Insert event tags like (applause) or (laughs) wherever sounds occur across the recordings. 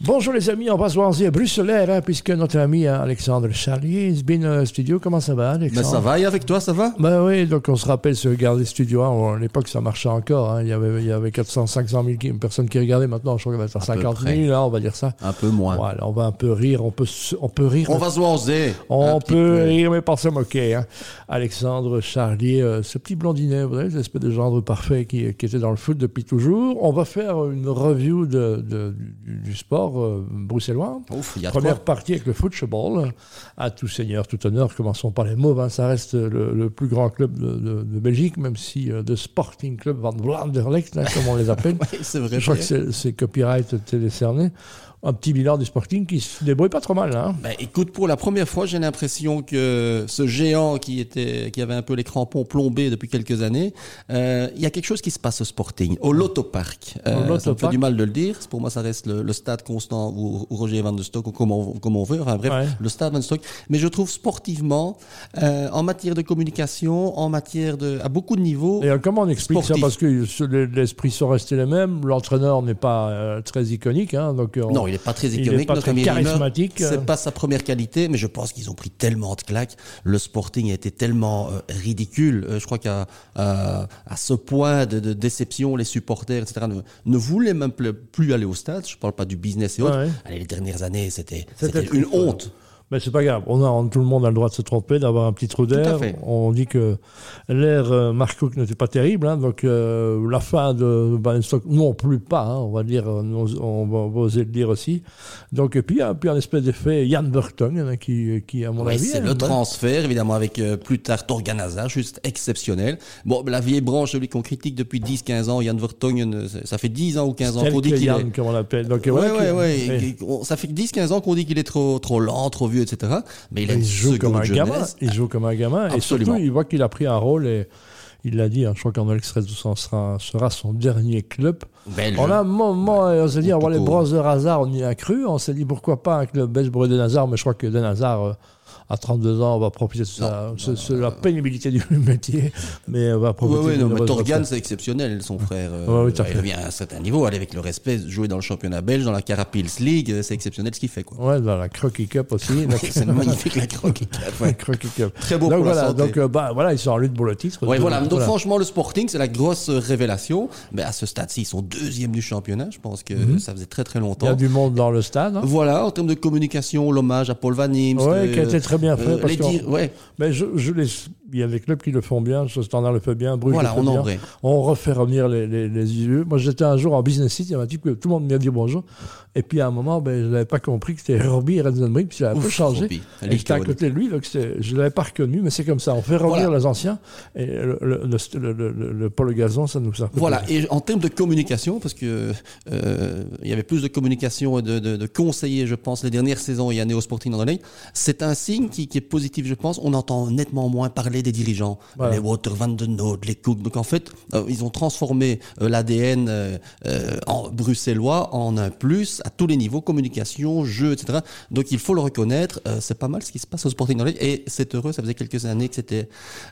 Bonjour les amis, on va se voir à Bruxelles, hein, puisque notre ami hein, Alexandre Charlier is been uh, studio. Comment ça va, Alexandre? Mais ça va, et avec toi, ça va? Ben oui, donc on se rappelle ce Regarder Studio 1, à l'époque ça marchait encore, hein, il, y avait, il y avait 400, 500 000 personnes qui regardaient, maintenant je crois qu'il va être 50 000, là, on va dire ça. Un peu moins. Voilà, on va un peu rire, on peut, on peut rire. On va se wanzer. On peut rire, mais pas se moquer. Hein. Alexandre Charlier, euh, ce petit blondinet, vous savez, l'espèce de gendre parfait qui, qui, était dans le foot depuis toujours. On va faire une review de, de du, du, sport euh, bruxellois Ouf, y a Première partie avec le football. À tout seigneur, tout honneur, commençons par les mots. Hein. Ça reste le, le, plus grand club de, de, de Belgique, même si euh, de Sporting Club van Vlaanderlecht, hein, comme on les appelle. (laughs) oui, c'est vrai. Je crois que c'est copyright été décerné un petit bilan du Sporting qui se débrouille pas trop mal. Hein. Ben, écoute, pour la première fois, j'ai l'impression que ce géant qui était, qui avait un peu les crampons plombés depuis quelques années, euh, il y a quelque chose qui se passe au Sporting, au Lotto Park. Euh, ça me fait du mal de le dire. Pour moi, ça reste le, le stade constant ou, ou, Roger Van de Stock ou comme on, comme on veut. Enfin bref, ouais. le stade Van de Stock. Mais je trouve sportivement, euh, en matière de communication, en matière de, à beaucoup de niveaux. Et comment on explique sportif. ça Parce que les esprits sont restés les mêmes. L'entraîneur n'est pas euh, très iconique, hein, donc. On... Non, il n'est pas très économique, pas très charismatique. C'est pas sa première qualité, mais je pense qu'ils ont pris tellement de claques. Le Sporting a été tellement euh, ridicule. Euh, je crois qu'à euh, à ce point de, de, déception, les supporters, etc., ne, ne voulaient même plus aller au stade. Je parle pas du business et autres. Ouais. Allez, les dernières années, c'était une honte. Mais c'est pas grave. On a, tout le monde a le droit de se tromper, d'avoir un petit trou d'air. On dit que l'air euh, n'était pas terrible, hein, donc euh, la fin de Banstock non plus pas. Hein, on va dire, on, on, va, on, va, oser le dire aussi. Donc et puis il y a puis un espèce d'effet Jan Burton hein, qui, qui à mon oui, avis. C'est le transfert évidemment avec euh, plus tard Torgan Hazard, juste exceptionnel. Bon, la vieille branche, celui qu'on critique depuis 10-15 ans, Jan Burton, ça fait 10 ans ou 15 ans qu'on dit qu'il est. comme on l'appelle. Donc ouais, ouais, ouais, ouais. Ça fait 10-15 ans qu'on dit qu'il est trop, trop lent, trop vieux etc. Mais il, a il joue comme un jeunesse. gamin. Il joue comme un gamin. Absolument. Et surtout, il voit qu'il a pris un rôle et il l'a dit. Hein, je crois qu'en Express sera, sera son dernier club. Belge. On a un moment, on s'est dit, on va les Brother Hazard, on y a cru. On s'est dit, pourquoi pas un club belge pour Eden Hazard, mais je crois que Eden Hazard. Euh, à 32 ans, on va profiter de sa, non, non, la pénibilité du (laughs) métier, mais on va profiter. Oui, oui, non, mais Torgan, c'est exceptionnel, son frère. Euh, oui, il revient à un certain niveau, aller avec le respect, jouer dans le championnat belge, dans la Carapils League, c'est exceptionnel ce qu'il fait, quoi. Ouais, dans la Crocky Cup aussi. (laughs) c'est (laughs) magnifique, la Crocky Cup. Ouais. Crocky Cup. Très beau donc, pour voilà, la santé. Donc, euh, bah, voilà, ils sont en lutte pour le titre. Ouais, voilà. Donc, voilà. franchement, le Sporting, c'est la grosse révélation. Mais à ce stade-ci, ils sont deuxième du championnat. Je pense que -hmm. ça faisait très, très longtemps. Il y a du monde dans le stade. Hein. Voilà, en termes de communication, l'hommage à Paul Van Imst. Ouais, qui a été très bien fait. Euh, parce les ouais. Mais je, je les, il y a des clubs qui le font bien, ce standard le fait bien, Bruges voilà, le fait on bien. On refait revenir les, les, les yeux. Moi, j'étais un jour en business site, il y avait un type que tout le monde m'a dit bonjour. Et puis à un moment, ben, je n'avais pas compris que c'était Robbie Renzenbrink, puis il a un peu changé. Robbie. Et j'étais à côté de lui, donc je ne l'avais pas reconnu, mais c'est comme ça. On fait revenir Voilà. les anciens. Et le, le, le, Paul Gazon, ça nous a. Voilà, et en termes de communication, parce que euh, il y avait plus de communication et de, de, de, conseillers, je pense, les dernières saisons, il y a Néo Sporting l'année, c'est un signe qui, qui, est positif, je pense. On entend nettement moins parler des dirigeants, voilà. les Water Van den Noot, les Cook. Donc en fait, euh, ils ont transformé euh, l'ADN euh, en bruxellois en un plus à tous les niveaux, communication, jeu, etc. Donc il faut le reconnaître, c'est pas mal ce qui se passe au Sporting l'année, et c'est heureux, ça faisait quelques années que c'était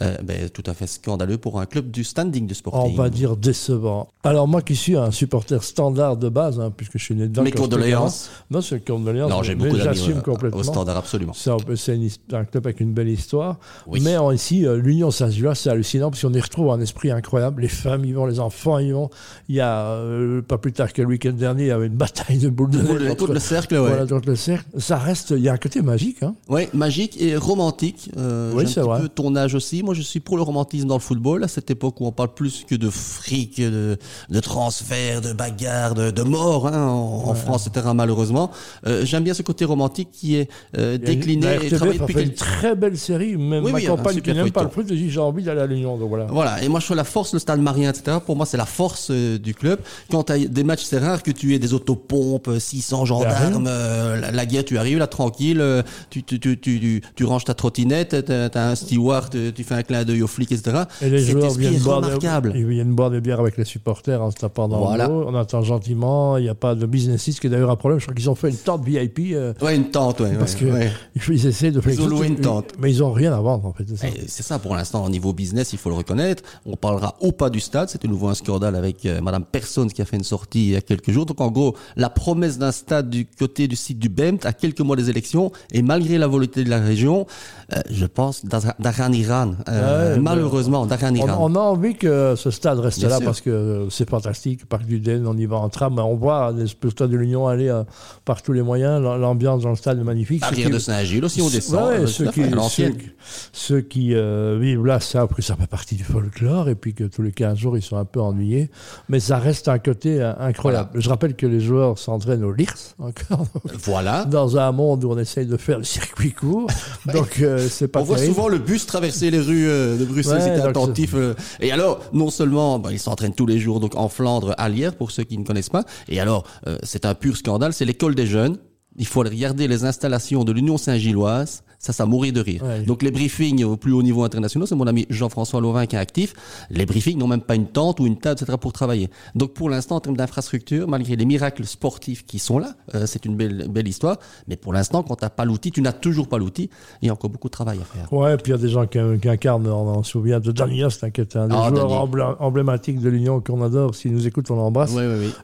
ben, tout à fait scandaleux pour un club du standing du Sporting. On va dire décevant. Alors moi qui suis un supporter standard de base, hein, puisque je suis né dedans. Mes condoléances. Non, c'est condoléances. Non, j'ai beaucoup j'assume au, complètement. au standard, absolument. C'est un, un, club avec une belle histoire. Oui. Mais en, ici, euh, l'Union Saint-Gilloise, c'est hallucinant parce qu'on y retrouve un esprit incroyable. Les femmes y vont, les enfants y vont. Il y a, euh, pas plus tard que le week-end dernier, il y avait une bataille de boules de neige. Contre le cercle, ouais. Voilà, contre le cercle. Ça reste, il y a un côté magique. Hein. Oui, magique et romantique. Euh, oui, c'est vrai. peu ton âge aussi. Moi, je suis pour le romantisme dans le football. À cette époque où on parle plus que de fric, de, de transfert, de bagarre, de, de mort hein, en, ouais. en, France, etc. Malheureusement, euh, j'aime bien ce côté romantique qui est euh, décliné RTBF travaillé depuis fait une très belle série. Même Oui, ma oui, compagne un qui n'aime pas le foot, dit j'ai envie d'aller à l'Union. Donc voilà. Voilà, et moi je trouve la force, le stade Marien, etc. Pour moi, c'est la force euh, du club. Quand tu as des matchs, c'est rare que tu aies des autopompes, euh, 600 gendarmes, euh, la, la guerre, tu arrives là tranquille, euh, tu, tu, tu, tu, ranges ta trottinette, tu as, un steward, euh, tu fais un clin d'œil aux flics, etc. Et les joueurs viennent boire, remarquable. des, ils viennent boire des bières avec les supporters en se tapant dans Voilà. le dos. On attend gentiment. Il n'y a pas de business qui est d'ailleurs un problème. Je crois qu'ils ont fait une tente VIP. Ouais, une tente, ouais. parce ouais, que ouais. (laughs) ils essaient de faire ils ont loué une tente. Mais ils ont rien à vendre, en fait. C'est ça. pour l'instant, au niveau business, il faut le reconnaître. On parlera au pas du stade. C'était nouveau un scandale avec euh, Madame Personne qui a fait une sortie il y a quelques jours. Donc, en gros, la promesse d'un stade du côté du site du BEMT à quelques mois des élections et malgré la volonté de la région, euh, je pense, d'Aran Iran. Euh, malheureusement, d'Aran Iran. On, a envie que ce stade reste là parce que c'est fantastique. Parc du Den, on y va en tram. On voit le stade de l'Union aller euh, par tous les moyens. L'ambiance dans le stade est magnifique. Barrière de Saint-Gilles aussi, on descend. ceux, qui, ceux, qui, vivent là ça que ça fait partie du folklore et puis que tous les 15 jours, ils sont un peu ennuyés. Mais ça reste un côté incroyable. Je rappelle que les joueurs s'entraînent au LIRS encore. (laughs) Voilà. Dans un monde où on essaye de faire le circuit court. (laughs) Donc, c'est pas On voit souvent le bus traverser les rues de Bruxelles, c'est attentif. Et alors, non seulement, bah, ils s'entraînent tous les jours donc en Flandre, à Lierre, pour ceux qui ne connaissent pas. Et alors, euh, c'est un pur scandale, c'est l'école des jeunes. Il faut regarder les installations de l'Union Saint-Gilloise ça, ça mourir de rire. Donc les briefings au plus haut niveau international, c'est mon ami Jean-François Lauvin qui est actif. Les briefings n'ont même pas une tente ou une table, etc. pour travailler. Donc pour l'instant, en termes d'infrastructure, malgré les miracles sportifs qui sont là, euh, c'est une belle, belle histoire. Mais pour l'instant, quand tu n'as pas l'outil, tu n'as toujours pas l'outil. Il y a encore beaucoup de travail à faire. Ouais, puis il y a des gens qui, incarnent, on, se souvient de Daniel, qui était un des ah, joueurs emblématiques de l'Union qu'on adore. S'il nous écoute, on l'embrasse.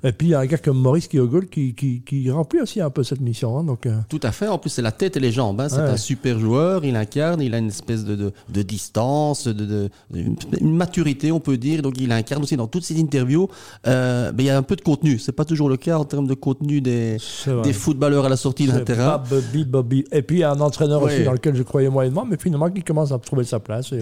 Et puis il y a un gars comme Maurice qui, qui, qui, qui remplit aussi un peu cette mission. Hein, donc, euh. Tout à fait. En plus, c'est la tête et les jambes. Hein. C'est un super joueur, il incarne, il a une espèce de, de, distance, de, une maturité, on peut dire. Donc il incarne aussi dans toutes ses interviews. Euh, mais il y a un peu de contenu. C'est pas toujours le cas en termes de contenu des, des footballeurs à la sortie d'un terrain. Bobby, Bobby. Et puis il y a un entraîneur aussi dans lequel je croyais moyennement, mais finalement qui commence à trouver sa place.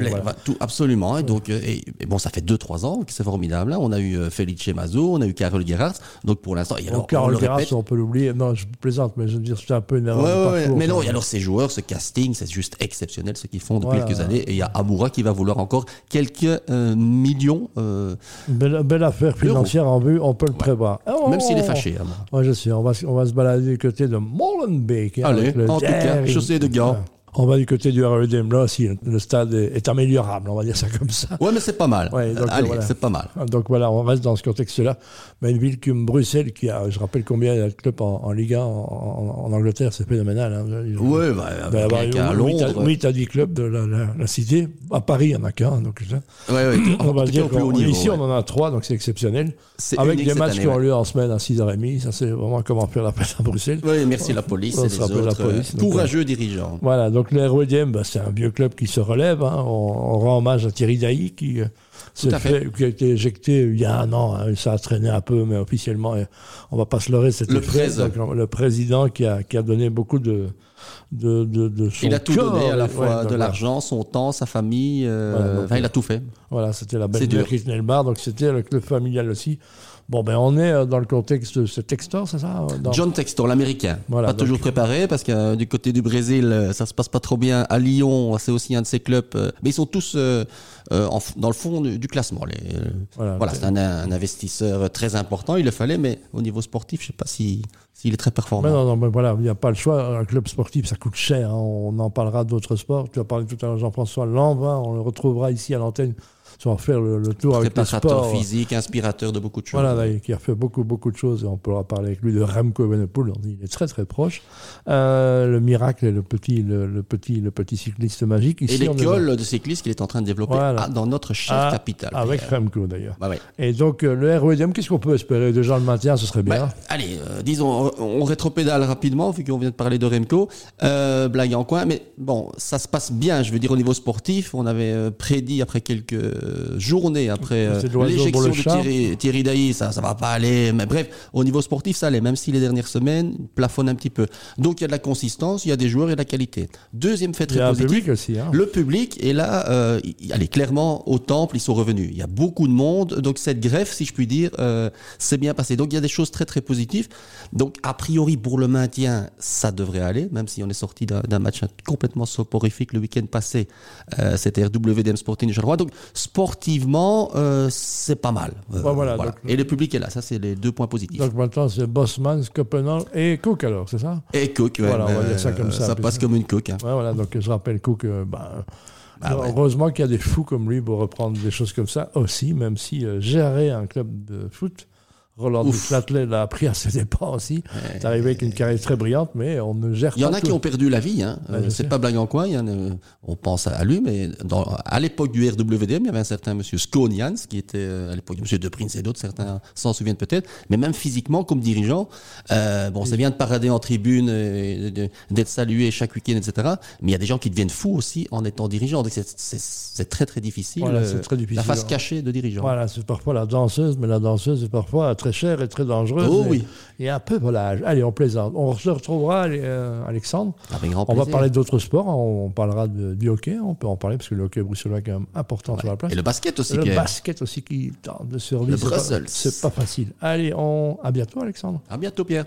tout, absolument. Et donc, euh, et, bon, ça fait 2-3 ans que c'est formidable. Hein. On a eu Felice Mazo, on a eu Carole Gerhardt. Donc pour l'instant, il y a Carole on peut l'oublier. Non, je plaisante, mais je veux dire, c'est un peu une erreur. mais non, et alors ces joueurs, ce casting, c'est juste exceptionnel ce qu'ils font depuis quelques années. Et il y a Amoura qui va vouloir encore quelques euh, millions. Euh, belle, affaire financière en vue, on peut le prévoir. Même s'il est fâché. Oui, je sais. On va, on va se balader du côté de Molenbeek. Hein, Allez, en tout cas, chaussée de gants. On va du côté du REDM là, si le stade est améliorable, on va dire ça comme ça. Ouais, mais c'est pas mal. Allez, c'est pas mal. Donc voilà, on reste dans ce contexte-là. Mais une ville comme Bruxelles, qui a, je rappelle combien il y a de clubs en, Liga en, Angleterre, c'est phénoménal. Hein. Oui, bah, avec, à Londres. Oui, tu as 10 clubs de la, cité. À Paris, il n'y en a qu'un. Donc, ouais, ouais, (coughs) on va dire qu'ici, on en a trois, donc c'est exceptionnel. Avec des matchs qui ont lieu en semaine à 6h30. Ça, c'est vraiment comment faire la (laughs) fête à Bruxelles. Oui, merci la police et les autres. La police, courageux dirigeants. Voilà, donc les REDM, bah, c'est un vieux club qui se relève. Hein. On, rend hommage à Thierry Dailly qui, euh, fait, qui a été éjecté il y a un an. Hein. Ça a traîné un peu, mais officiellement, on va pas se leurrer. C'était le, président. le président qui a, qui a donné beaucoup de, de, de, de son Il a tout donné, à la fois de l'argent, son temps, sa famille. Euh, enfin, il a tout fait. Voilà, c'était la belle de Nelbar, donc c'était le club familial aussi. Bon, ben on est euh, dans le contexte de ce Textor, c'est ça John Textor, l'américain. Voilà, pas toujours préparé parce que euh, du côté du Brésil, euh, ça se passe pas trop bien. À Lyon, c'est aussi un de ses clubs. mais ils sont tous dans le fond du, classement. Les, voilà, c'est un, investisseur très important. Il le fallait, mais au niveau sportif, je sais pas si s'il est très performant. non, non, mais voilà, il n'y a pas le choix. Un club sportif, ça coûte cher. Hein. On en parlera d'autres sports. Tu as parlé tout à l'heure Jean-François Lanvin. On le retrouvera ici à l'antenne sans faire le, tour avec le sport. physique, inspirateur de beaucoup de choses. Voilà, qui a fait beaucoup, beaucoup de choses. On pourra parler avec lui de Remco Evenepoel. Il est très, très proche. Euh, le miracle et le petit, le, petit, le petit cycliste magique. Ici, et l'école de cyclisme qu'il est en train de développer dans notre chère ah, capitale. Avec Remco, d'ailleurs. Bah et donc, euh, le REDM, qu'est-ce qu'on peut espérer Déjà, le maintien, ce serait bien. Bah, allez, euh, disons, on, rétropédale rapidement, vu qu'on vient de parler de Remco. blague en coin. Mais bon, ça se passe bien, je veux dire, au niveau sportif. On avait prédit après quelques journée après euh, l'éjection de Thierry, Thierry Dailly, ça ça va pas aller. Mais bref, au niveau sportif, ça allait, même si les dernières semaines plafonnent un petit peu. Donc il y a de la consistance, il y a des joueurs et de la qualité. Deuxième fait très positif, le public aussi. Hein. Le public est là, euh, allez, clairement, au temple, ils sont revenus. Il y a beaucoup de monde, donc cette greffe, si je puis dire, euh, c'est bien passé. Donc il y a des choses très très positives. Donc a priori pour le maintien, ça devrait aller, même si on est sorti d'un match complètement soporifique le week-end passé. Euh, C'était RWDM Sporting Charleroi. Donc sportivement, euh, c'est pas mal. Euh, voilà, et le public est là, ça c'est les deux points positifs. Donc maintenant c'est Bosman, Copenhague et Cook alors, c'est ça? Et Cook, ouais, voilà, on va dire ça comme ça. Ça passe comme une Cook. Hein. voilà, donc je rappelle Cook, euh, ben, bah heureusement qu'il y a des fous comme lui pour reprendre des choses comme ça aussi, même si gérer un club de foot Roland Duchâtelet l'a appris à ses dépens aussi. C'est arrivé avec une carrière très brillante, mais on ne gère pas. Il y en a qui ont perdu la vie. Hein. Euh, c'est pas blague en quoi. on pense à lui, mais à l'époque du RWDM, il y avait un certain monsieur Skonians, qui était euh, à l'époque monsieur De Prince et d'autres, certains s'en souviennent peut-être. Mais même physiquement, comme dirigeant, euh, bon, c'est bien de parader en tribune, d'être salué chaque week-end, etc. Mais il y a des gens qui deviennent fous aussi en étant dirigeant. c'est très très difficile. très difficile. La face cachée de dirigeant. Voilà, c'est parfois la danseuse, mais la danseuse est parfois très cher et très dangereuse. Oh oui. Et, un peu volage. Allez, on plaisante. On se retrouvera, euh, Alexandre. Avec grand on va parler d'autres sports. On, parlera de, du hockey. On peut en parler parce que le hockey bruxellois est quand même important sur la place. Et le basket aussi. le basket aussi qui tente de survivre. Le Brussels. C'est pas, pas, facile. Allez, on... à bientôt, Alexandre. À bientôt, Pierre.